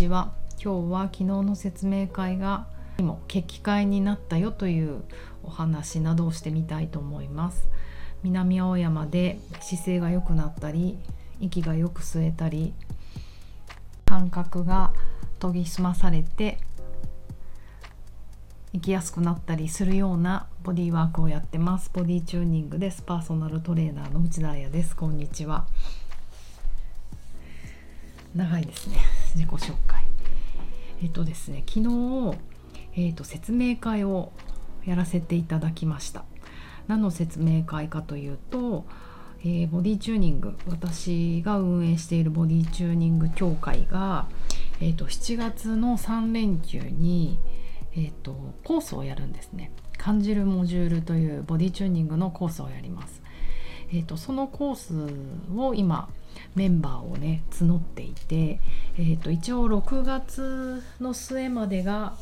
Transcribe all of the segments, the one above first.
ちは今日は昨日の説明会がも決起会になったよというお話などをしてみたいと思います。南青山で姿勢が良くなったり息がよく吸えたり感覚が研ぎ澄まされて生きやすくなったりするようなボディワークをやってます。ボディチューニングです。パーソナルトレーナーの内田彩です。こんにちは。長いですね。自己紹介。えっとですね昨日、えっと、説明会をやらせていただきました。何の説明会かというと、えー、ボディチューニング私が運営しているボディチューニング協会が、えっと、7月の3連休に、えーと、コースをやるんですね。感じるモジュールというボディチューニングのコースをやります、えーと、そのコースを今メンバーをね募っていて、えーと、一応6月の末までが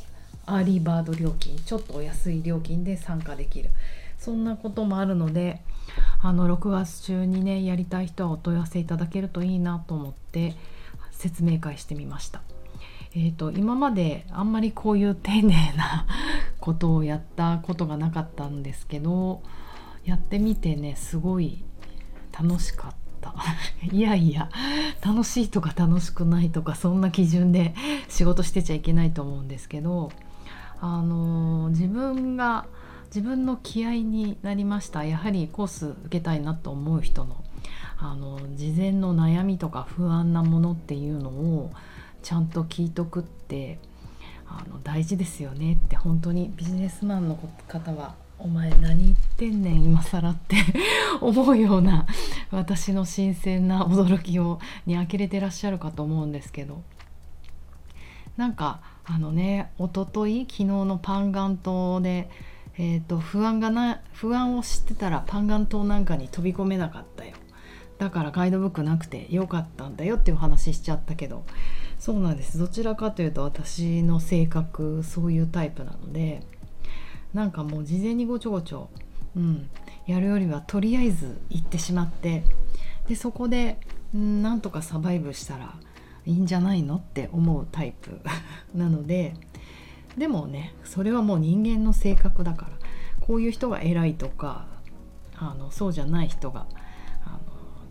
アーリーバード料金ちょっとお安い料金で参加できるそんなこともあるのであの6月中にねやりたい人はお問い合わせいただけるといいなと思って説明会してみました。えーと、今まであんまりこういう丁寧なことをやったことがなかったんですけどやってみてねすごい楽しかった いやいや楽しいとか楽しくないとかそんな基準で仕事してちゃいけないと思うんですけどあの、自分が自分の気合になりました。やはりコース受けたいなと思う人のあの事前の悩みとか不安なものっていうのをちゃんと聞いとくってあの大事ですよねって本当にビジネスマンの方はお前何言ってんねん今更って 思うような私の新鮮な驚きをに呆れてらっしゃるかと思うんですけど。なんかあのねおととい昨日のパンガン島で、えーと、不安がな不安を知ってたらパンガン島なんかに飛び込めなかったよ。だからガイドブックなくてよかったんだよっていう話しちゃったけど。そうなんです。どちらかというと私の性格そういうタイプなので。なんかもう事前にごちょごちょ、うん、やるよりはとりあえず行ってしまってでそこで、うん、なんとかサバイブしたらいいんじゃないのって思うタイプ なのででもねそれはもう人間の性格だからこういう人が偉いとかあのそうじゃない人が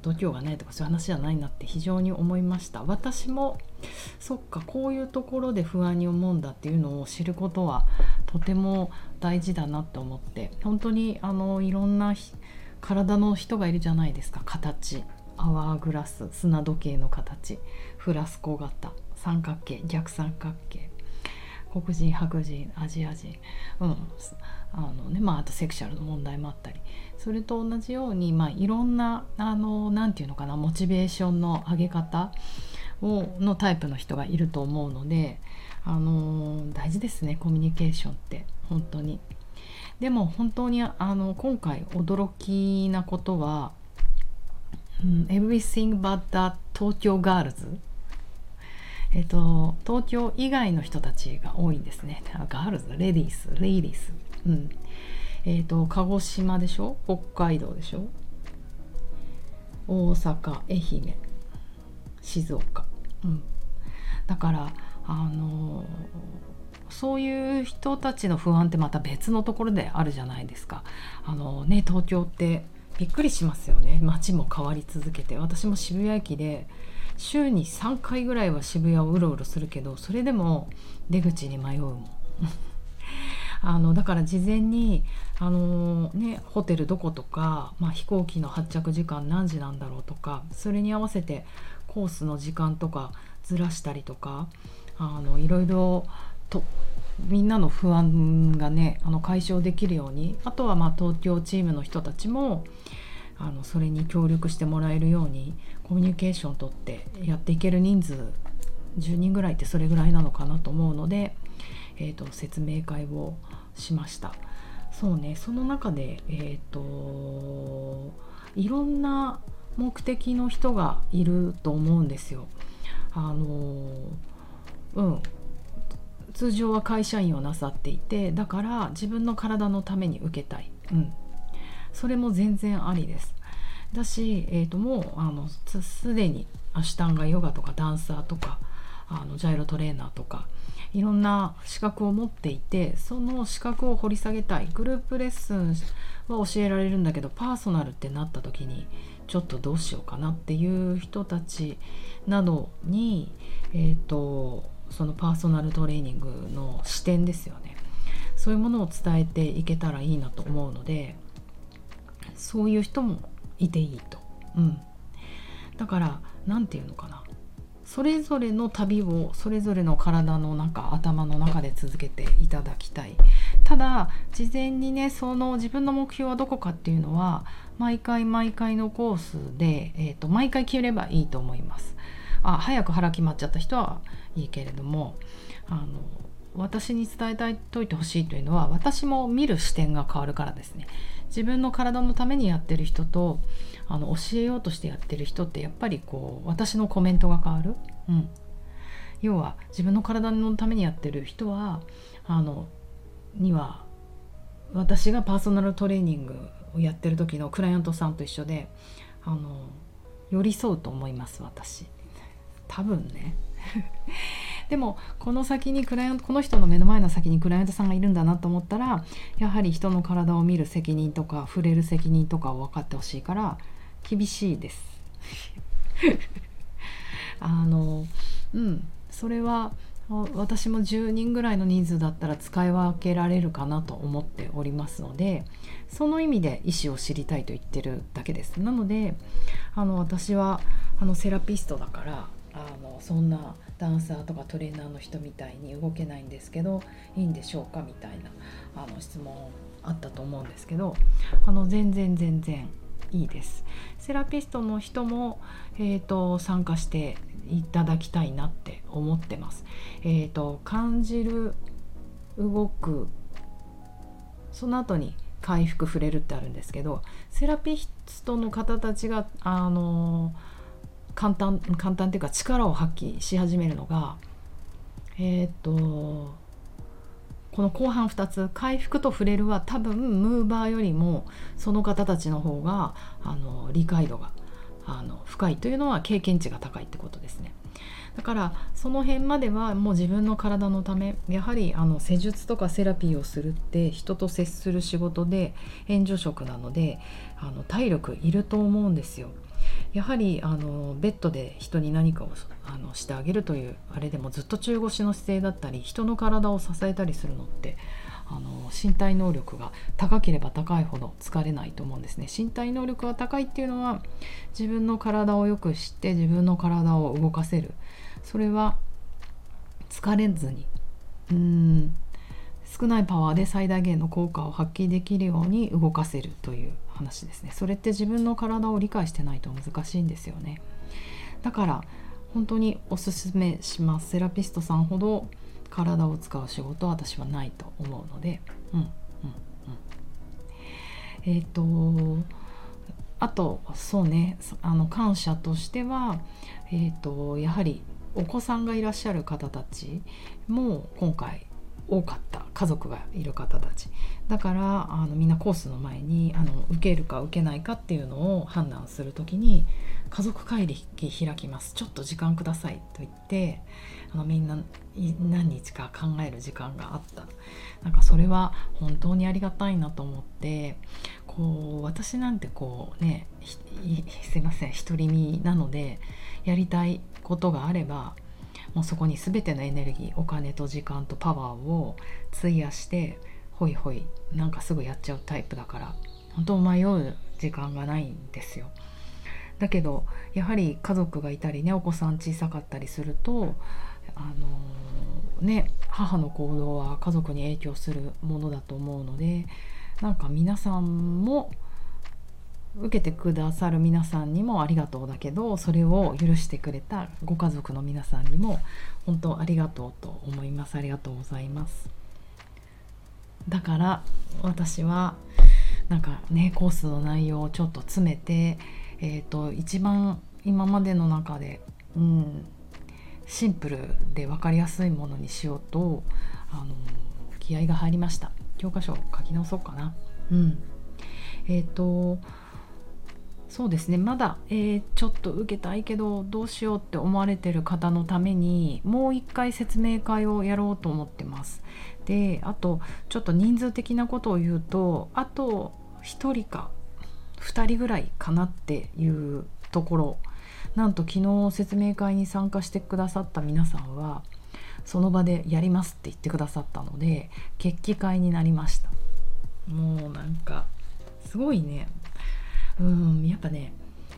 度胸がないとかそういう話じゃないなって非常に思いました。私もそっかこういうところで不安に思うんだっていうのを知ることはとても大事だなと思って本当にあのいろんな体の人がいるじゃないですか。形。アワーグラス砂時計の形。フラスコ型。三角形。逆三角形。黒人白人アジア人。うん。あのねまああとセクシャルの問題もあったり。それと同じように、まあ、いろんな何て言うのかなモチベーションの上げ方をのタイプの人がいると思うので、あの大事ですねコミュニケーションって本当に。でも本当にあの今回驚きなことは「、Everything but the 東京ガールズ」えっと東京以外の人たちが多いんですね。ガールズレディースレイディースうん。えっ、と鹿児島でしょ？北海道でしょ？大阪愛媛静岡、うん、だからあのそういう人たちの不安ってまた別のところであるじゃないですか。あのね東京ってびっくりしますよね街も変わり続けて私も渋谷駅で週に3回ぐらいは渋谷をうろうろするけどそれでも出口に迷うもん。あのだから事前にあのね、ホテルどことか、まあ、飛行機の発着時間何時なんだろうとかそれに合わせてコースの時間とかずらしたりとかあのいろいろとみんなの不安がねあの解消できるようにあとはまあ東京チームの人たちもあのそれに協力してもらえるようにコミュニケーションをとってやっていける人数10人ぐらいってそれぐらいなのかなと思うので、えーと説明会をしました。そうねその中でえっ、ー、といろんな目的の人がいると思うんですよ。あのうん。通常は会社員をなさっていてだから自分の体のために受けたい、うん、それも全然ありです。だし、えーと、もうあのすでにアシュタンガヨガとかダンサーとかあのジャイロトレーナーとかいろんな資格を持っていてその資格を掘り下げたい。グループレッスンは教えられるんだけどパーソナルってなった時にちょっとどうしようかなっていう人たちなどに、えーと、そのパーソナルトレーニングの視点ですよね。そういうものを伝えていけたらいいなと思うのでそういう人もいていいと。うん、だから何て言うのかな。それぞれの旅をそれぞれの体の中頭の中で続けていただきたい。ただ事前にねその自分の目標はどこかっていうのは毎回毎回のコースで、えーと、毎回決めればいいと思います。あ早く腹決まっちゃった人はいいけれどもあの私に伝えたいといてほしいというのは私も見る視点が変わるからですね。自分の体のためにやってる人とあの教えようとしてやってる人ってやっぱりこう私のコメントが変わる、うん、要は自分の体のためにやってる人はあのには私がパーソナルトレーニングをやってる時のクライアントさんと一緒であの寄り添うと思います私。多分ね。でもこの先にクライアントこの人の目の前の先にクライアントさんがいるんだなと思ったらやはり人の体を見る責任とか触れる責任とかを分かってほしいから厳しいです。あのうん。それは私も10人ぐらいの人数だったら使い分けられるかなと思っておりますのでその意味で意思を知りたいと言ってるだけです。なのであの私はあのセラピストだからあのそんなダンサーとかトレーナーの人みたいに動けないんですけどいいんでしょうかみたいなあの質問あったと思うんですけどあの全然全然いいです。セラピストの人も、えーと、参加していただきたいなって思ってます。えーと、感じる動くその後に回復触れるってあるんですけどセラピストの方たちがあのー簡単簡単っていうか力を発揮し始めるのがえっ、とこの後半2つ回復と触れるは多分ムーバーよりもその方たちの方があの理解度があの深いというのは経験値が高いってことですね。だからその辺まではもう自分の体のためやはりあの施術とかセラピーをするって人と接する仕事で援助職なのであの体力いると思うんですよ。やはりあのベッドで人に何かをあのしてあげるというあれでもずっと中腰の姿勢だったり人の体を支えたりするのってあの身体能力が高ければ高いほど疲れないと思うんですね。身体能力が高いっていうのは自分の体をよく知って自分の体を動かせる。それは疲れずにうん少ないパワーで最大限の効果を発揮できるように動かせるという話ですね。それって自分の体を理解してないと難しいんですよね。だから本当におすすめします。セラピストさんほど体を使う仕事は私はないと思うので。うんうんうん。えっ、ー、とあとそうね。あの感謝としてはえっ、ー、とやはりお子さんがいらっしゃる方たちも今回多かった家族がいる方たち。だからあのみんなコースの前にあの受けるか受けないかっていうのを判断する時に家族会議開きます。ちょっと時間くださいと言ってあのみんな何日か考える時間があった。なんかそれは本当にありがたいなと思ってこう私なんてこうねすいません独り身なのでやりたいことがあればもうそこに全てのエネルギーお金と時間とパワーを費やしてほいほいなんかすぐやっちゃうタイプだから本当迷う時間がないんですよ。だけどやはり家族がいたりねお子さん小さかったりするとあのー、ね母の行動は家族に影響するものだと思うのでなんか皆さんも受けてくださる皆さんにもありがとうだけどそれを許してくれたご家族の皆さんにも本当ありがとうと思います。ありがとうございます。だから私はなんかねコースの内容をちょっと詰めてえっ、ー、と一番今までの中でうんシンプルで分かりやすいものにしようとあの気合が入りました。教科書書き直そうかな。うん。えっ、ー、とそうですね。まだ、えー、ちょっと受けたいけどどうしようって思われてる方のためにもう一回説明会をやろうと思ってます。であとちょっと人数的なことを言うとあと1人か2人ぐらいかなっていうところ。なんと昨日説明会に参加してくださった皆さんはその場でやりますって言ってくださったので決起会になりました。もうなんかすごいね。うんやっぱね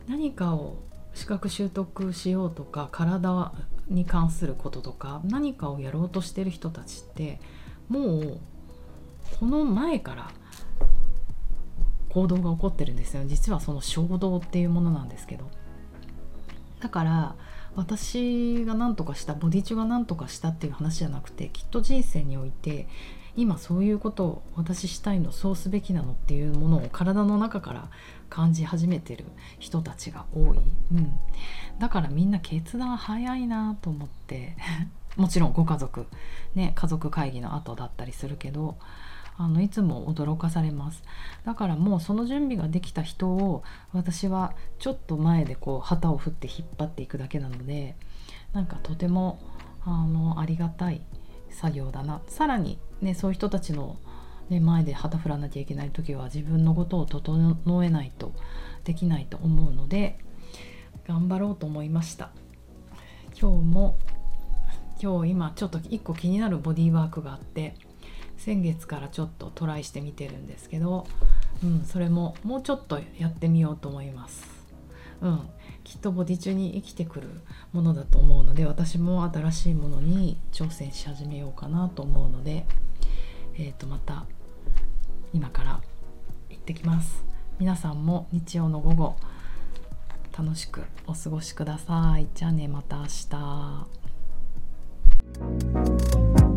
何かを資格習得しようとか体に関することとか何かをやろうとしてる人たちってもうこの前から行動が起こってるんですよ。実はその衝動っていうものなんですけど。だから私が何とかしたボディチュが何とかしたっていう話じゃなくてきっと人生において今そういうことを私したいのそうすべきなのっていうものを体の中から感じ始めてる人たちが多い、うん、だからみんな決断早いなと思って。もちろんご家族。ね家族会議の後だったりするけどあのいつも驚かされます。だからもうその準備ができた人を私はちょっと前でこう旗を振って引っ張っていくだけなのでなんかとてもあのありがたい。作業だなさらにねそういう人たちの、ね、前で旗振らなきゃいけない時は自分のことを整えないとできないと思うので頑張ろうと思いました今日も今日今ちょっと1個気になるボディーワークがあって先月からちょっとトライしてみてるんですけど、うん、それももうちょっとやってみようと思います。うん、きっとボディ中に生きてくるものだと思うので私も新しいものに挑戦し始めようかなと思うので、えー、とまた今から行ってきます。皆さんも日曜の午後楽しくお過ごしください。じゃあねまた明日。